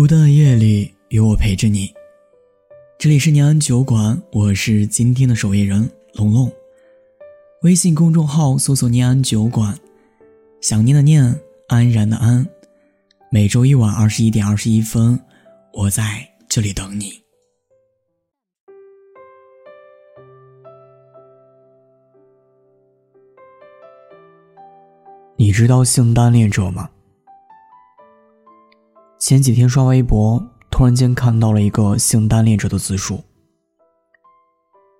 孤单的夜里，有我陪着你。这里是念安酒馆，我是今天的守夜人龙龙。微信公众号搜索“念安酒馆”，想念的念，安然的安。每周一晚二十一点二十一分，我在这里等你。你知道性单恋者吗？前几天刷微博，突然间看到了一个性单恋者的自述。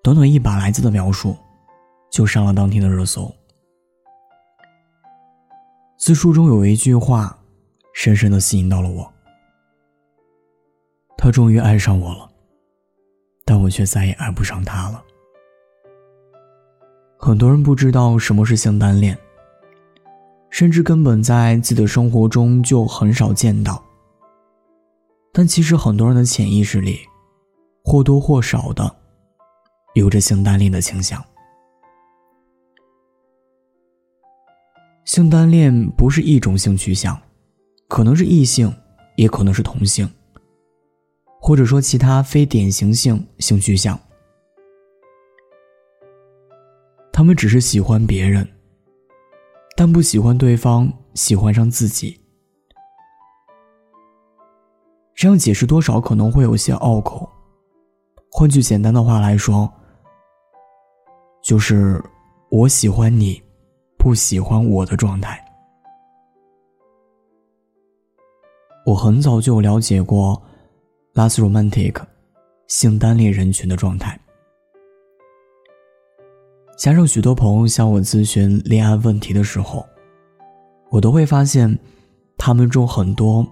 短短一把来字的描述，就上了当天的热搜。自述中有一句话，深深的吸引到了我。他终于爱上我了，但我却再也爱不上他了。很多人不知道什么是性单恋，甚至根本在自己的生活中就很少见到。但其实很多人的潜意识里，或多或少的，有着性单恋的倾向。性单恋不是一种性取向，可能是异性，也可能是同性，或者说其他非典型性性取向。他们只是喜欢别人，但不喜欢对方喜欢上自己。这样解释多少可能会有些拗口。换句简单的话来说，就是我喜欢你，不喜欢我的状态。我很早就了解过 last romantic 性单恋人群的状态，加上许多朋友向我咨询恋爱问题的时候，我都会发现，他们中很多。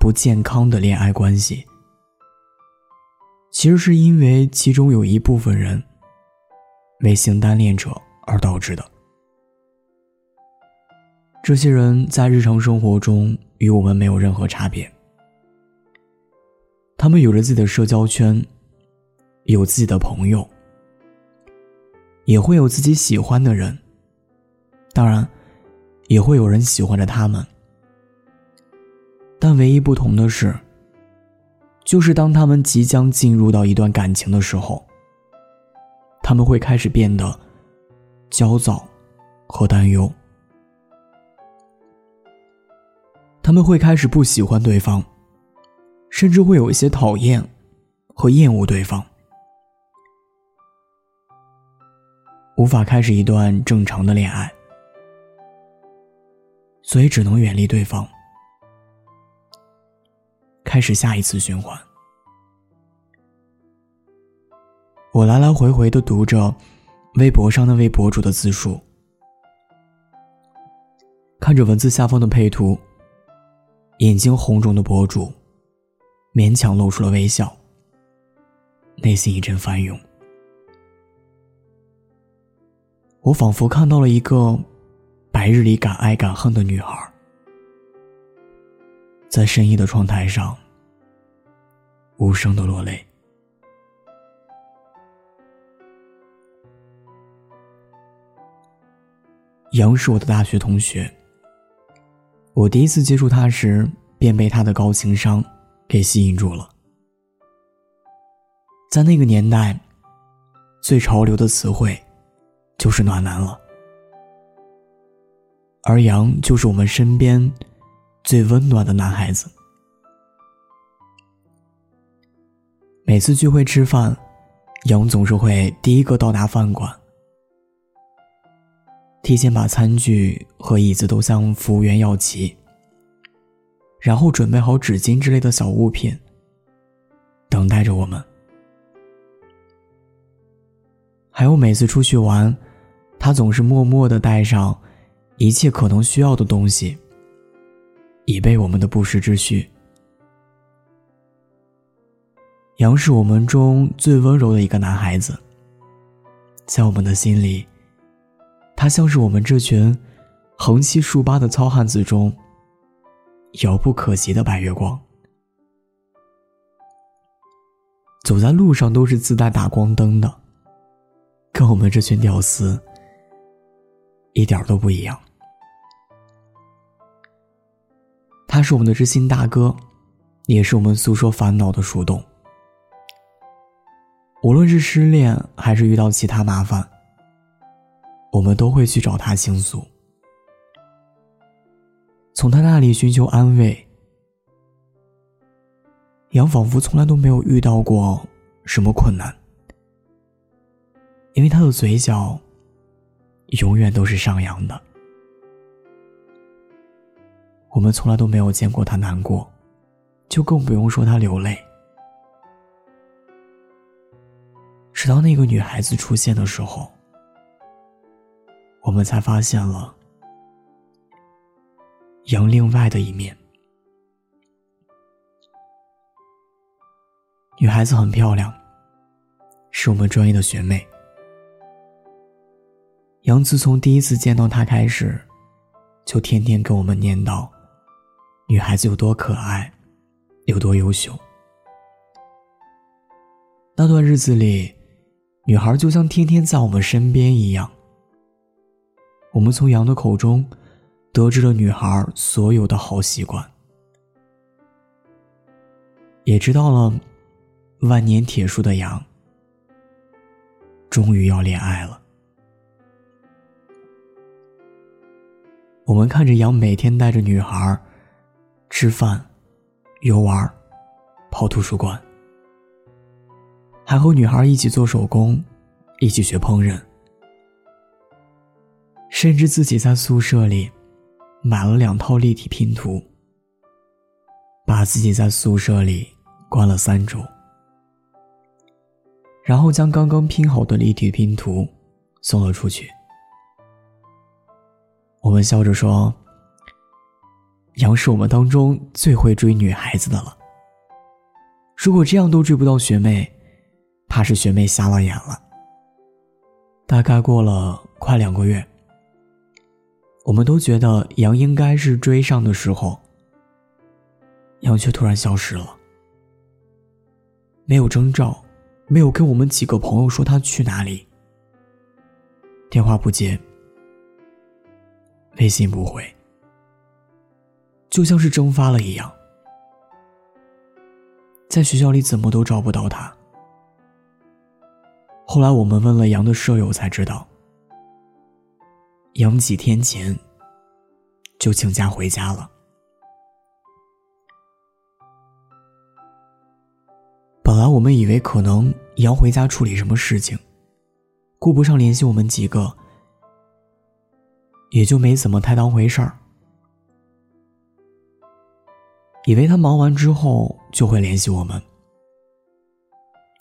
不健康的恋爱关系，其实是因为其中有一部分人为性单恋者而导致的。这些人在日常生活中与我们没有任何差别，他们有着自己的社交圈，有自己的朋友，也会有自己喜欢的人，当然，也会有人喜欢着他们。但唯一不同的是，就是当他们即将进入到一段感情的时候，他们会开始变得焦躁和担忧，他们会开始不喜欢对方，甚至会有一些讨厌和厌恶对方，无法开始一段正常的恋爱，所以只能远离对方。开始下一次循环。我来来回回的读着微博上那位博主的自述，看着文字下方的配图，眼睛红肿的博主勉强露出了微笑，内心一阵翻涌。我仿佛看到了一个白日里敢爱敢恨的女孩。在深夜的窗台上，无声的落泪。杨是我的大学同学。我第一次接触他时，便被他的高情商给吸引住了。在那个年代，最潮流的词汇就是“暖男”了，而杨就是我们身边。最温暖的男孩子。每次聚会吃饭，杨总是会第一个到达饭馆，提前把餐具和椅子都向服务员要齐，然后准备好纸巾之类的小物品，等待着我们。还有每次出去玩，他总是默默的带上一切可能需要的东西。以备我们的不时之需。杨是我们中最温柔的一个男孩子，在我们的心里，他像是我们这群横七竖八的糙汉子中遥不可及的白月光。走在路上都是自带打光灯的，跟我们这群屌丝一点都不一样。他是我们的知心大哥，也是我们诉说烦恼的树洞。无论是失恋还是遇到其他麻烦，我们都会去找他倾诉，从他那里寻求安慰。杨仿佛从来都没有遇到过什么困难，因为他的嘴角永远都是上扬的。我们从来都没有见过他难过，就更不用说他流泪。直到那个女孩子出现的时候，我们才发现了杨另外的一面。女孩子很漂亮，是我们专业的学妹。杨自从第一次见到她开始，就天天跟我们念叨，女孩子有多可爱，有多优秀。那段日子里，女孩就像天天在我们身边一样。我们从杨的口中，得知了女孩所有的好习惯，也知道了。万年铁树的羊，终于要恋爱了。我们看着羊每天带着女孩吃饭、游玩、跑图书馆，还和女孩一起做手工，一起学烹饪，甚至自己在宿舍里买了两套立体拼图，把自己在宿舍里关了三周。然后将刚刚拼好的立体拼图送了出去。我们笑着说：“杨是我们当中最会追女孩子的了。如果这样都追不到学妹，怕是学妹瞎了眼了。”大概过了快两个月，我们都觉得杨应该是追上的时候，杨却突然消失了，没有征兆。没有跟我们几个朋友说他去哪里，电话不接，微信不回，就像是蒸发了一样，在学校里怎么都找不到他。后来我们问了杨的舍友，才知道，杨几天前就请假回家了。本来我们以为可能杨回家处理什么事情，顾不上联系我们几个，也就没怎么太当回事儿。以为他忙完之后就会联系我们，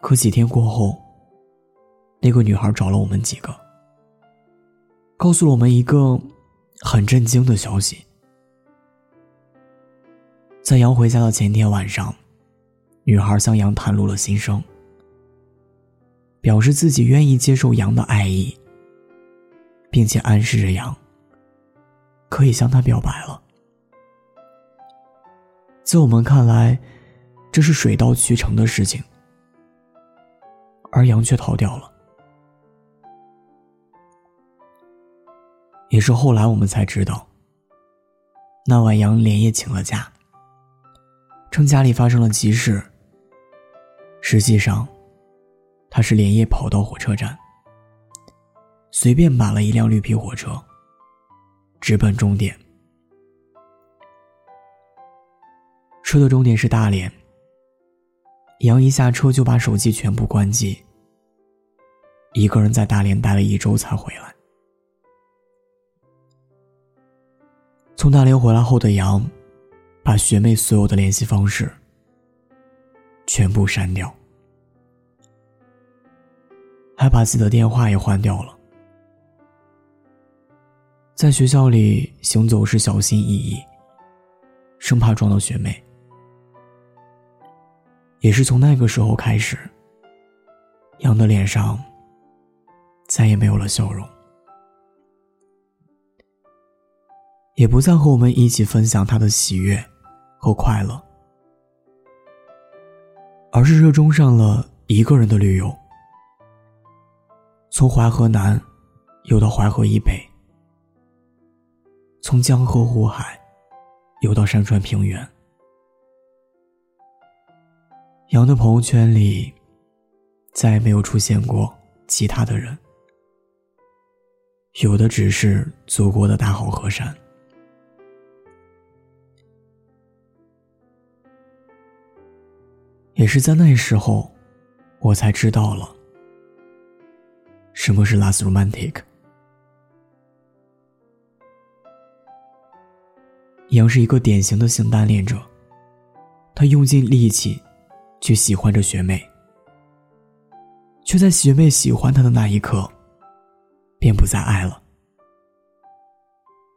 可几天过后，那个女孩找了我们几个，告诉了我们一个很震惊的消息：在杨回家的前天晚上。女孩向杨袒露了心声，表示自己愿意接受杨的爱意，并且暗示着杨可以向他表白了。在我们看来，这是水到渠成的事情，而杨却逃掉了。也是后来我们才知道，那晚杨连夜请了假，称家里发生了急事。实际上，他是连夜跑到火车站，随便买了一辆绿皮火车，直奔终点。车的终点是大连。杨一下车就把手机全部关机，一个人在大连待了一周才回来。从大连回来后的杨，把学妹所有的联系方式全部删掉。还把自己的电话也换掉了，在学校里行走时小心翼翼，生怕撞到学妹。也是从那个时候开始，杨的脸上再也没有了笑容，也不再和我们一起分享他的喜悦和快乐，而是热衷上了一个人的旅游。从淮河南游到淮河以北，从江河湖海游到山川平原，杨的朋友圈里再也没有出现过其他的人，有的只是祖国的大好河山。也是在那时候，我才知道了什么是 last romantic。杨是一个典型的性单恋者，他用尽力气去喜欢着学妹，却在学妹喜欢他的那一刻，便不再爱了。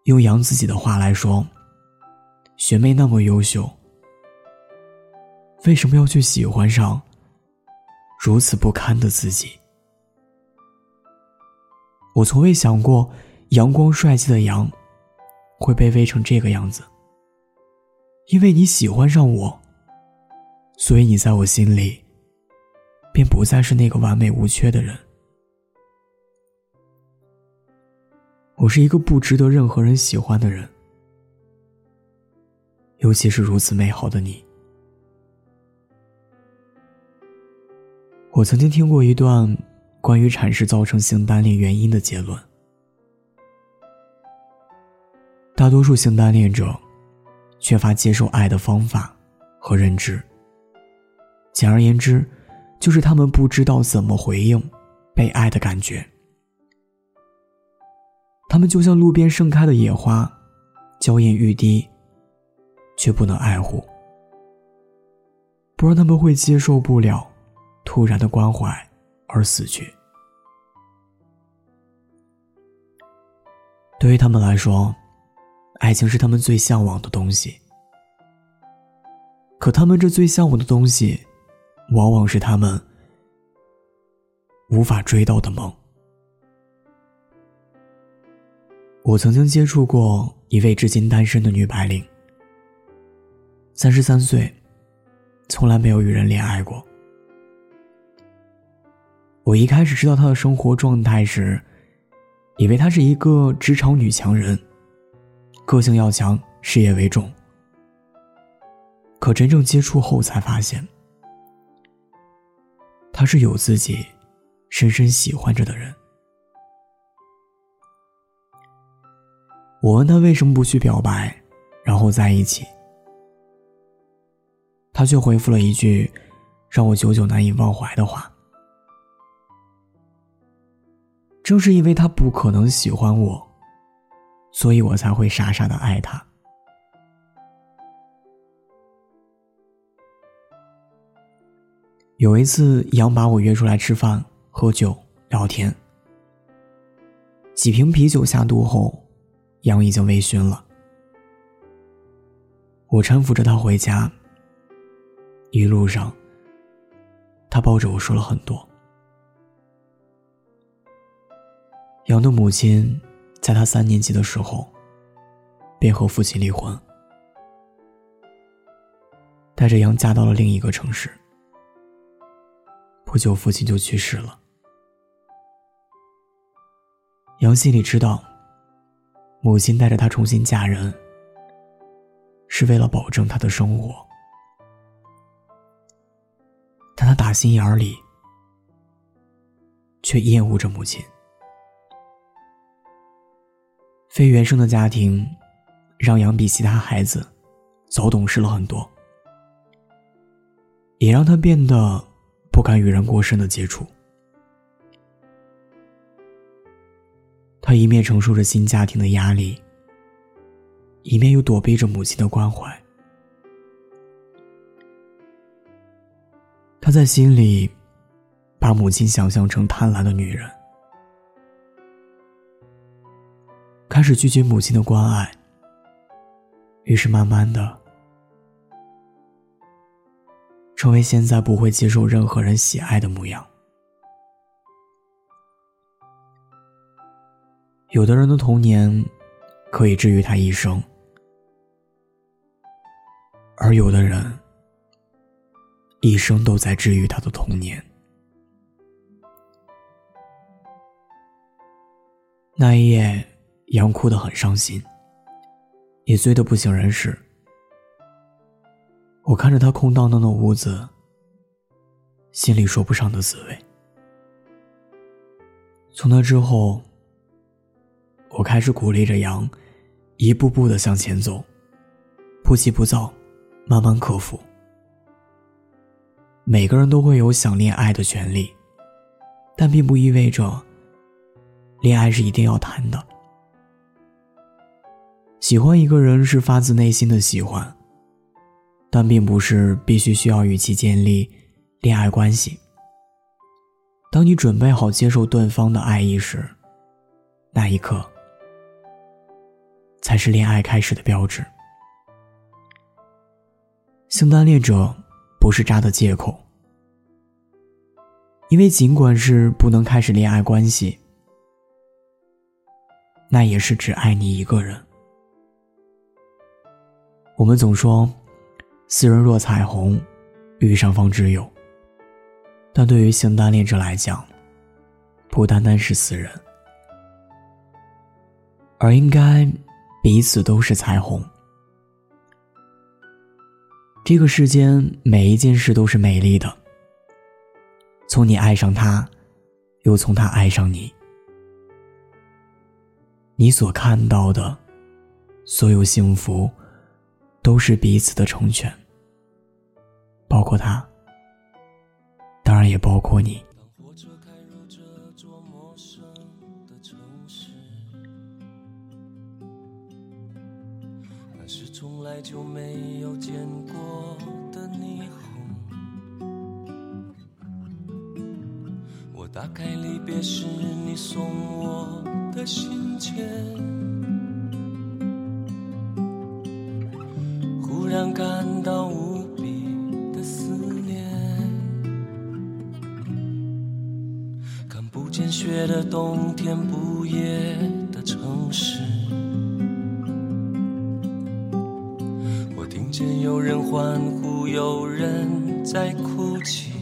用杨自己的话来说，学妹那么优秀。为什么要去喜欢上如此不堪的自己？我从未想过，阳光帅气的杨会卑微成这个样子。因为你喜欢上我，所以你在我心里便不再是那个完美无缺的人。我是一个不值得任何人喜欢的人，尤其是如此美好的你。我曾经听过一段关于阐释造成性单恋原因的结论。大多数性单恋者缺乏接受爱的方法和认知。简而言之，就是他们不知道怎么回应被爱的感觉。他们就像路边盛开的野花，娇艳欲滴，却不能爱护，不然他们会接受不了。突然的关怀而死去。对于他们来说，爱情是他们最向往的东西。可他们这最向往的东西，往往是他们无法追到的梦。我曾经接触过一位至今单身的女白领，三十三岁，从来没有与人恋爱过。我一开始知道她的生活状态时，以为她是一个职场女强人，个性要强，事业为重。可真正接触后才发现，他是有自己深深喜欢着的人。我问他为什么不去表白，然后在一起，他却回复了一句让我久久难以忘怀的话。正是因为他不可能喜欢我，所以我才会傻傻的爱他。有一次，杨把我约出来吃饭、喝酒、聊天。几瓶啤酒下肚后，杨已经微醺了。我搀扶着他回家，一路上，他抱着我说了很多。杨的母亲，在他三年级的时候，便和父亲离婚，带着杨嫁到了另一个城市。不久，父亲就去世了。杨心里知道，母亲带着他重新嫁人，是为了保证他的生活，但他打心眼里，却厌恶着母亲。非原生的家庭，让杨比其他孩子早懂事了很多，也让他变得不敢与人过深的接触。他一面承受着新家庭的压力，一面又躲避着母亲的关怀。他在心里把母亲想象成贪婪的女人。开始拒绝母亲的关爱，于是慢慢的，成为现在不会接受任何人喜爱的模样。有的人的童年可以治愈他一生，而有的人一生都在治愈他的童年。那一夜。杨哭得很伤心，也醉得不省人事。我看着他空荡荡的屋子，心里说不上的滋味。从那之后，我开始鼓励着羊，一步步的向前走，不急不躁，慢慢克服。每个人都会有想恋爱的权利，但并不意味着恋爱是一定要谈的。喜欢一个人是发自内心的喜欢，但并不是必须需要与其建立恋爱关系。当你准备好接受对方的爱意时，那一刻才是恋爱开始的标志。性单恋者不是渣的借口，因为尽管是不能开始恋爱关系，那也是只爱你一个人。我们总说，斯人若彩虹，遇上方知有。但对于性单恋者来讲，不单单是死人，而应该彼此都是彩虹。这个世间每一件事都是美丽的，从你爱上他，又从他爱上你，你所看到的所有幸福。都是彼此的成全，包括他，当然也包括你。那是从来就没有见过的霓虹。我打开离别时你送我的信笺。让感到无不见雪的冬天，不夜的城市。我听见有人欢呼，有人在哭泣，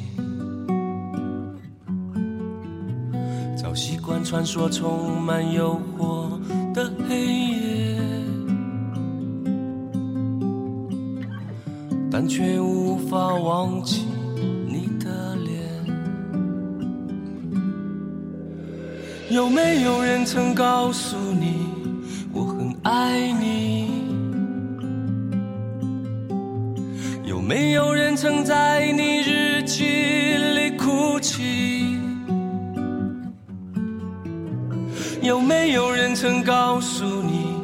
早习惯穿梭充满诱惑的黑夜。但却无法忘记有没有人曾告诉你我很爱你？有没有人曾在你日记里哭泣？有没有人曾告诉你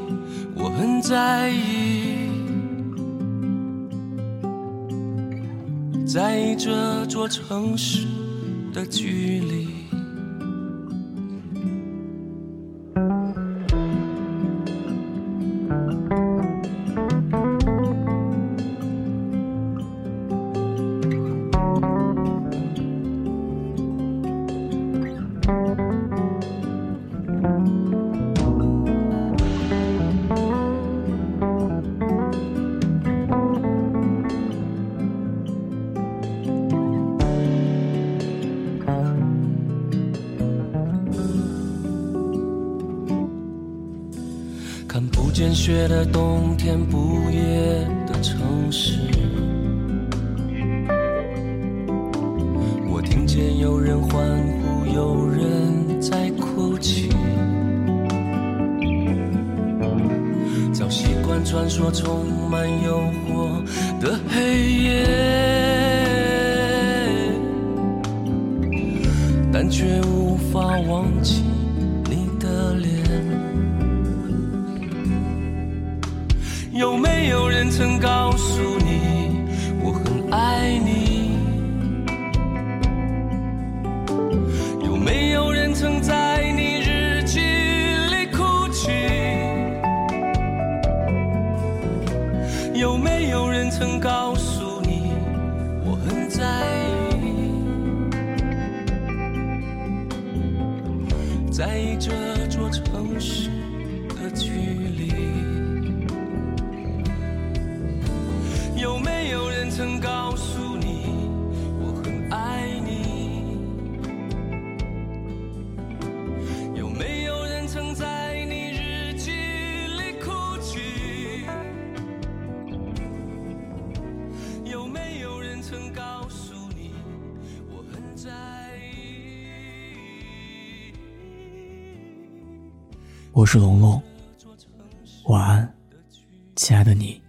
我很在意？在意这座城市的距离。的冬天，不夜的城市。我听见有人欢呼，有人在哭泣。早习惯穿梭充满诱惑的黑这座城市的距离。我是龙龙，晚安，亲爱的你。